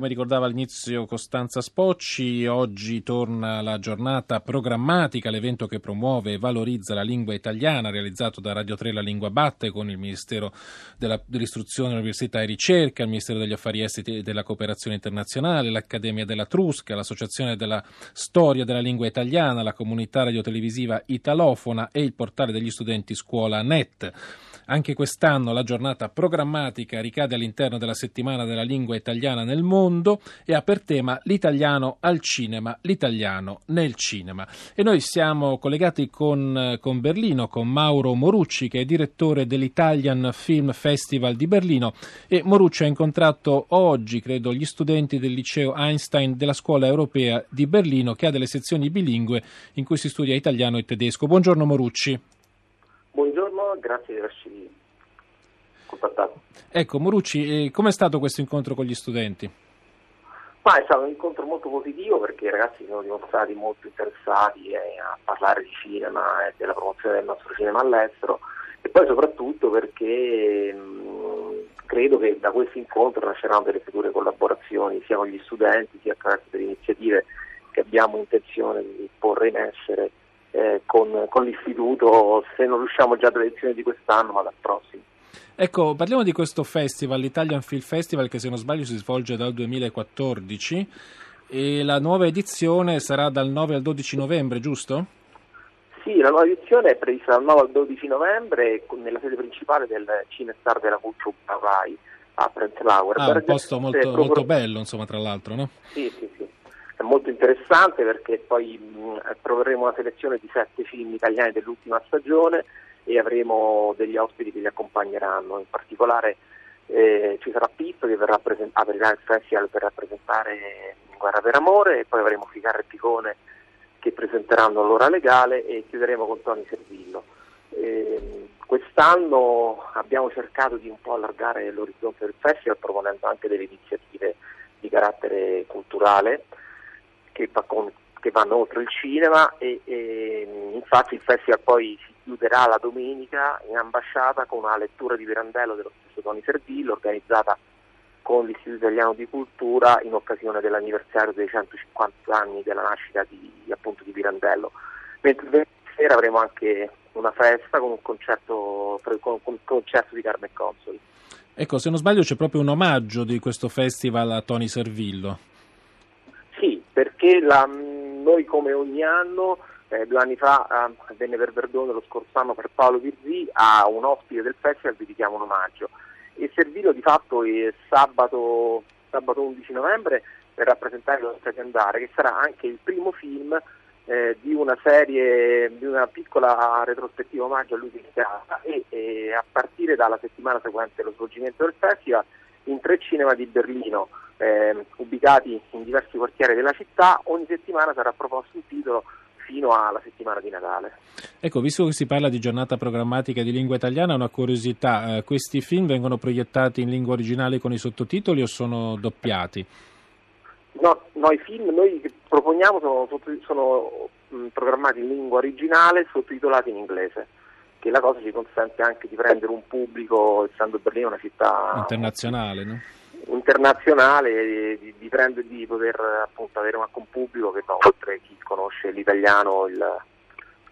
Come ricordava all'inizio Costanza Spocci, oggi torna la giornata programmatica, l'evento che promuove e valorizza la lingua italiana, realizzato da Radio 3 La Lingua Batte con il Ministero della, dell'Istruzione, Università e Ricerca, il Ministero degli Affari Esteri e della Cooperazione Internazionale, l'Accademia della Trusca, l'Associazione della Storia della Lingua Italiana, la comunità radiotelevisiva italofona e il portale degli studenti Scuola Net. Anche quest'anno la giornata programmatica ricade all'interno della settimana della lingua italiana nel mondo e ha per tema l'italiano al cinema, l'italiano nel cinema. E noi siamo collegati con, con Berlino, con Mauro Morucci, che è direttore dell'Italian Film Festival di Berlino. E Morucci ha incontrato oggi, credo, gli studenti del liceo Einstein della scuola europea di Berlino, che ha delle sezioni bilingue in cui si studia italiano e tedesco. Buongiorno Morucci. Buongiorno, grazie di averci contattato. Ecco, Morucci, eh, com'è stato questo incontro con gli studenti? Ma è stato un incontro molto positivo perché i ragazzi sono dimostrati molto interessati eh, a parlare di cinema e della promozione del nostro cinema all'estero e poi soprattutto perché mh, credo che da questo incontro nasceranno delle future collaborazioni sia con gli studenti sia attraverso delle iniziative che abbiamo intenzione di porre in essere eh, con, con, l'istituto, se non riusciamo già dalle lezioni di quest'anno, ma dal prossimo. Ecco, parliamo di questo festival, l'Italian Film Festival, che se non sbaglio si svolge dal 2014 e la nuova edizione sarà dal 9 al 12 novembre, giusto? Sì, la nuova edizione è prevista dal 9 al 12 novembre nella sede principale del Cinestar della Cultura Rai a Prenzlauer. Ah, un posto molto, proprio... molto bello, insomma, tra l'altro, no? Sì, sì, sì è molto interessante perché poi mh, proverremo una selezione di sette film italiani dell'ultima stagione e avremo degli ospiti che li accompagneranno, in particolare eh, ci sarà Pippo che verrà present- aprirà il festival per rappresentare Guerra per Amore e poi avremo Ficarra e Picone che presenteranno l'ora legale e chiuderemo con Tony Servillo. Eh, quest'anno abbiamo cercato di un po' allargare l'orizzonte del festival proponendo anche delle iniziative di carattere culturale che, con, che vanno oltre il cinema e, e, infatti il festival poi si chiuderà la domenica in ambasciata con una lettura di Pirandello dello stesso Tony Servillo organizzata con l'Istituto Italiano di Cultura in occasione dell'anniversario dei 150 anni della nascita di, appunto, di Pirandello. Mentre il sera avremo anche una festa con un concerto, con, con un concerto di Carmen Consoli. Ecco, se non sbaglio c'è proprio un omaggio di questo festival a Tony Servillo perché la, noi come ogni anno, eh, due anni fa eh, venne per Verdone, lo scorso anno per Paolo Virzì, a un ospite del festival dedichiamo un omaggio. E Servillo di fatto è sabato, sabato 11 novembre per rappresentare lo Stati Andare, che sarà anche il primo film eh, di una serie, di una piccola retrospettiva omaggio a lui che e, e a partire dalla settimana seguente lo svolgimento del festival in tre cinema di Berlino eh, ubicati in diversi quartieri della città, ogni settimana sarà proposto un titolo fino alla settimana di Natale. Ecco, visto che si parla di giornata programmatica di lingua italiana, una curiosità, eh, questi film vengono proiettati in lingua originale con i sottotitoli o sono doppiati? No, no i film noi che proponiamo sono, sono mh, programmati in lingua originale sottotitolati in inglese che la cosa ci consente anche di prendere un pubblico, essendo Berlino una città internazionale, no? Internazionale di, di, prendere, di poter appunto avere anche un pubblico che va oltre chi conosce l'italiano il,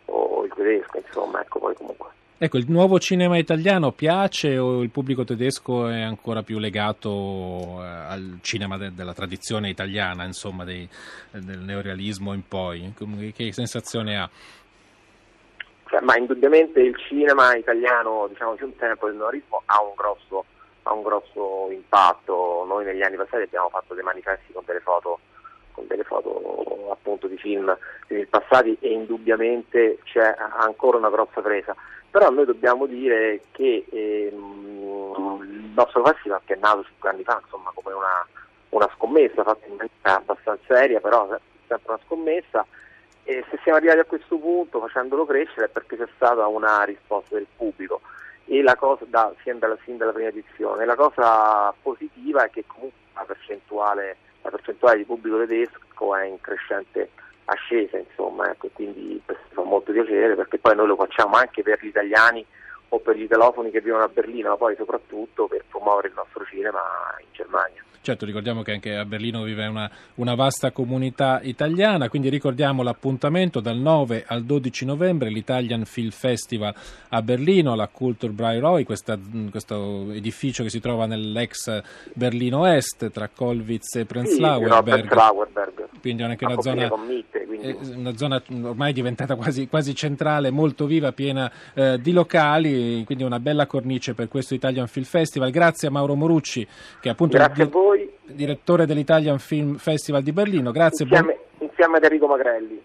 o il tedesco, insomma, ecco poi comunque. Ecco, il nuovo cinema italiano piace o il pubblico tedesco è ancora più legato eh, al cinema de- della tradizione italiana, insomma, dei, del neorealismo in poi? Che sensazione ha? Cioè, ma indubbiamente il cinema italiano, diciamo, più un tempo del neorealismo ha un grosso ha un grosso impatto. Noi negli anni passati abbiamo fatto dei manifesti con delle foto, con delle foto appunto di film del passati e indubbiamente c'è ancora una grossa presa. Però noi dobbiamo dire che ehm, il nostro festival che è nato cinque anni fa, insomma, come una, una scommessa fatta in maniera abbastanza seria, però sempre una scommessa. E se siamo arrivati a questo punto facendolo crescere è perché c'è stata una risposta del pubblico e la cosa da, sin, dalla, sin dalla prima edizione. La cosa positiva è che comunque la percentuale, la percentuale di pubblico tedesco è in crescente ascesa, insomma, ecco, quindi questo fa molto piacere perché poi noi lo facciamo anche per gli italiani o per gli telefoni che vivono a Berlino, ma poi soprattutto per promuovere il nostro cinema in Germania. Certo, ricordiamo che anche a Berlino vive una, una, vasta comunità italiana, quindi ricordiamo l'appuntamento dal 9 al 12 novembre, l'Italian Film Festival a Berlino, la Kulturbräuerei, questo edificio che si trova nell'ex Berlino Est tra Kolwitz e Prenzlauer sì, Berg. Quindi anche una zona, Mitte, quindi... una zona, ormai diventata quasi, quasi centrale, molto viva, piena eh, di locali, quindi una bella cornice per questo Italian Film Festival. Grazie a Mauro Morucci che appunto... Grazie a voi direttore dell'Italian Film Festival di Berlino. Grazie. Insieme, buon... insieme ad Enrico Magrelli.